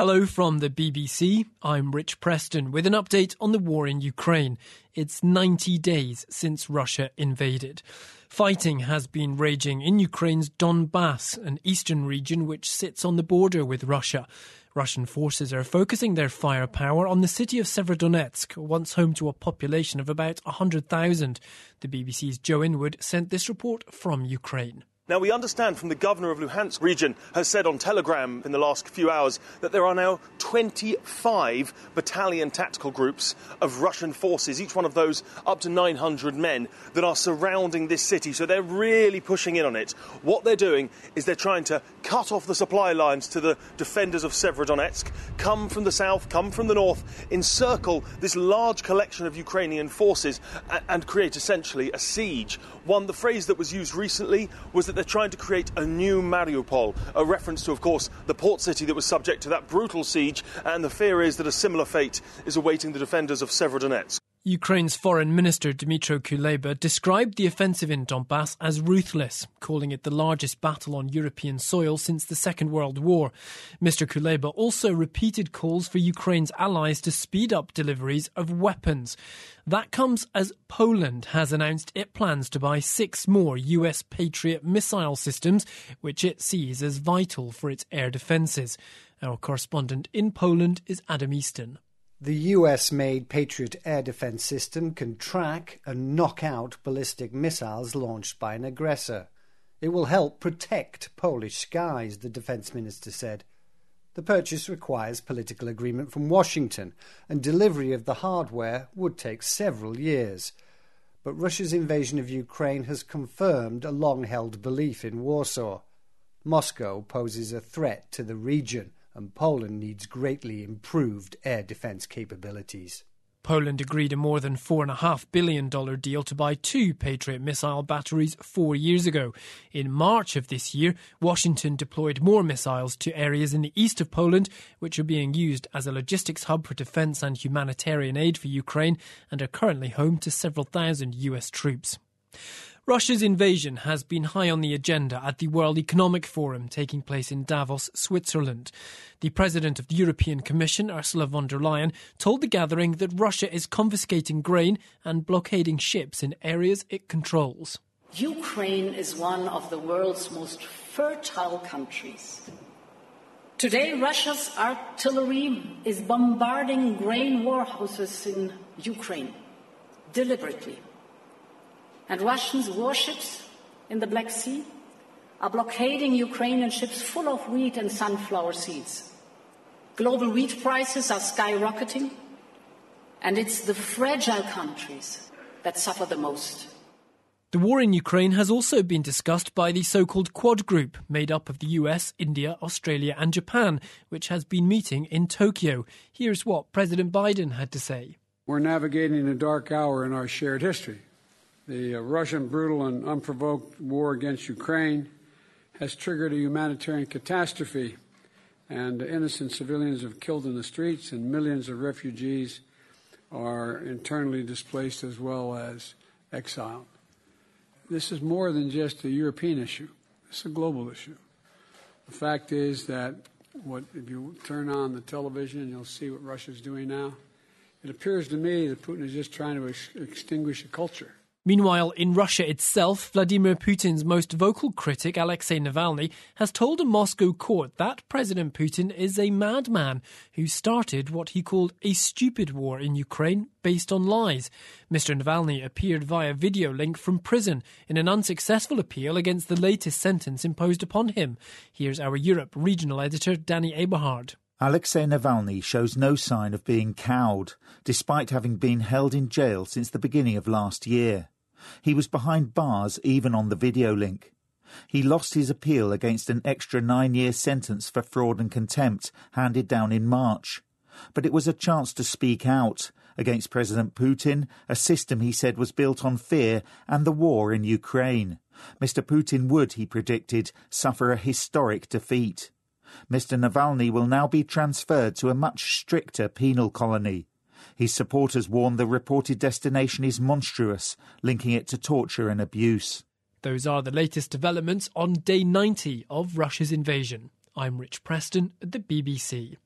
Hello from the BBC. I'm Rich Preston with an update on the war in Ukraine. It's 90 days since Russia invaded. Fighting has been raging in Ukraine's Donbass, an eastern region which sits on the border with Russia. Russian forces are focusing their firepower on the city of Severodonetsk, once home to a population of about 100,000. The BBC's Joe Inwood sent this report from Ukraine. Now, we understand from the governor of Luhansk region has said on Telegram in the last few hours that there are now 25 battalion tactical groups of Russian forces, each one of those up to 900 men, that are surrounding this city. So they're really pushing in on it. What they're doing is they're trying to cut off the supply lines to the defenders of Severodonetsk, come from the south, come from the north, encircle this large collection of Ukrainian forces, and create essentially a siege. One, the phrase that was used recently was that they're trying to create a new Mariupol, a reference to, of course, the port city that was subject to that brutal siege, and the fear is that a similar fate is awaiting the defenders of Severodonetsk. Ukraine's Foreign Minister Dmytro Kuleba described the offensive in Donbass as ruthless, calling it the largest battle on European soil since the Second World War. Mr. Kuleba also repeated calls for Ukraine's allies to speed up deliveries of weapons. That comes as Poland has announced it plans to buy six more US Patriot missile systems, which it sees as vital for its air defences. Our correspondent in Poland is Adam Easton. The US made Patriot air defense system can track and knock out ballistic missiles launched by an aggressor. It will help protect Polish skies, the defense minister said. The purchase requires political agreement from Washington, and delivery of the hardware would take several years. But Russia's invasion of Ukraine has confirmed a long held belief in Warsaw. Moscow poses a threat to the region and Poland needs greatly improved air defence capabilities. Poland agreed a more than $4.5 billion deal to buy two Patriot missile batteries four years ago. In March of this year, Washington deployed more missiles to areas in the east of Poland, which are being used as a logistics hub for defense and humanitarian aid for Ukraine and are currently home to several thousand US troops. Russia's invasion has been high on the agenda at the World Economic Forum taking place in Davos, Switzerland. The president of the European Commission, Ursula von der Leyen, told the gathering that Russia is confiscating grain and blockading ships in areas it controls. Ukraine is one of the world's most fertile countries. Today, Russia's artillery is bombarding grain warehouses in Ukraine deliberately and Russian warships in the Black Sea are blockading Ukrainian ships full of wheat and sunflower seeds. Global wheat prices are skyrocketing, and it's the fragile countries that suffer the most. The war in Ukraine has also been discussed by the so called Quad Group, made up of the US, India, Australia, and Japan, which has been meeting in Tokyo. Here's what President Biden had to say We're navigating a dark hour in our shared history. The uh, Russian brutal and unprovoked war against Ukraine has triggered a humanitarian catastrophe, and innocent civilians have killed in the streets, and millions of refugees are internally displaced as well as exiled. This is more than just a European issue, it's a global issue. The fact is that what, if you turn on the television, you'll see what Russia's doing now. It appears to me that Putin is just trying to ex- extinguish a culture. Meanwhile, in Russia itself, Vladimir Putin's most vocal critic, Alexei Navalny, has told a Moscow court that President Putin is a madman who started what he called a stupid war in Ukraine based on lies. Mr. Navalny appeared via video link from prison in an unsuccessful appeal against the latest sentence imposed upon him. Here's our Europe regional editor, Danny Aeberhard. Alexei Navalny shows no sign of being cowed, despite having been held in jail since the beginning of last year. He was behind bars even on the video link. He lost his appeal against an extra nine year sentence for fraud and contempt handed down in March. But it was a chance to speak out against President Putin, a system he said was built on fear, and the war in Ukraine. Mr. Putin would, he predicted, suffer a historic defeat. Mr. Navalny will now be transferred to a much stricter penal colony. His supporters warn the reported destination is monstrous, linking it to torture and abuse. Those are the latest developments on day 90 of Russia's invasion. I'm Rich Preston at the BBC.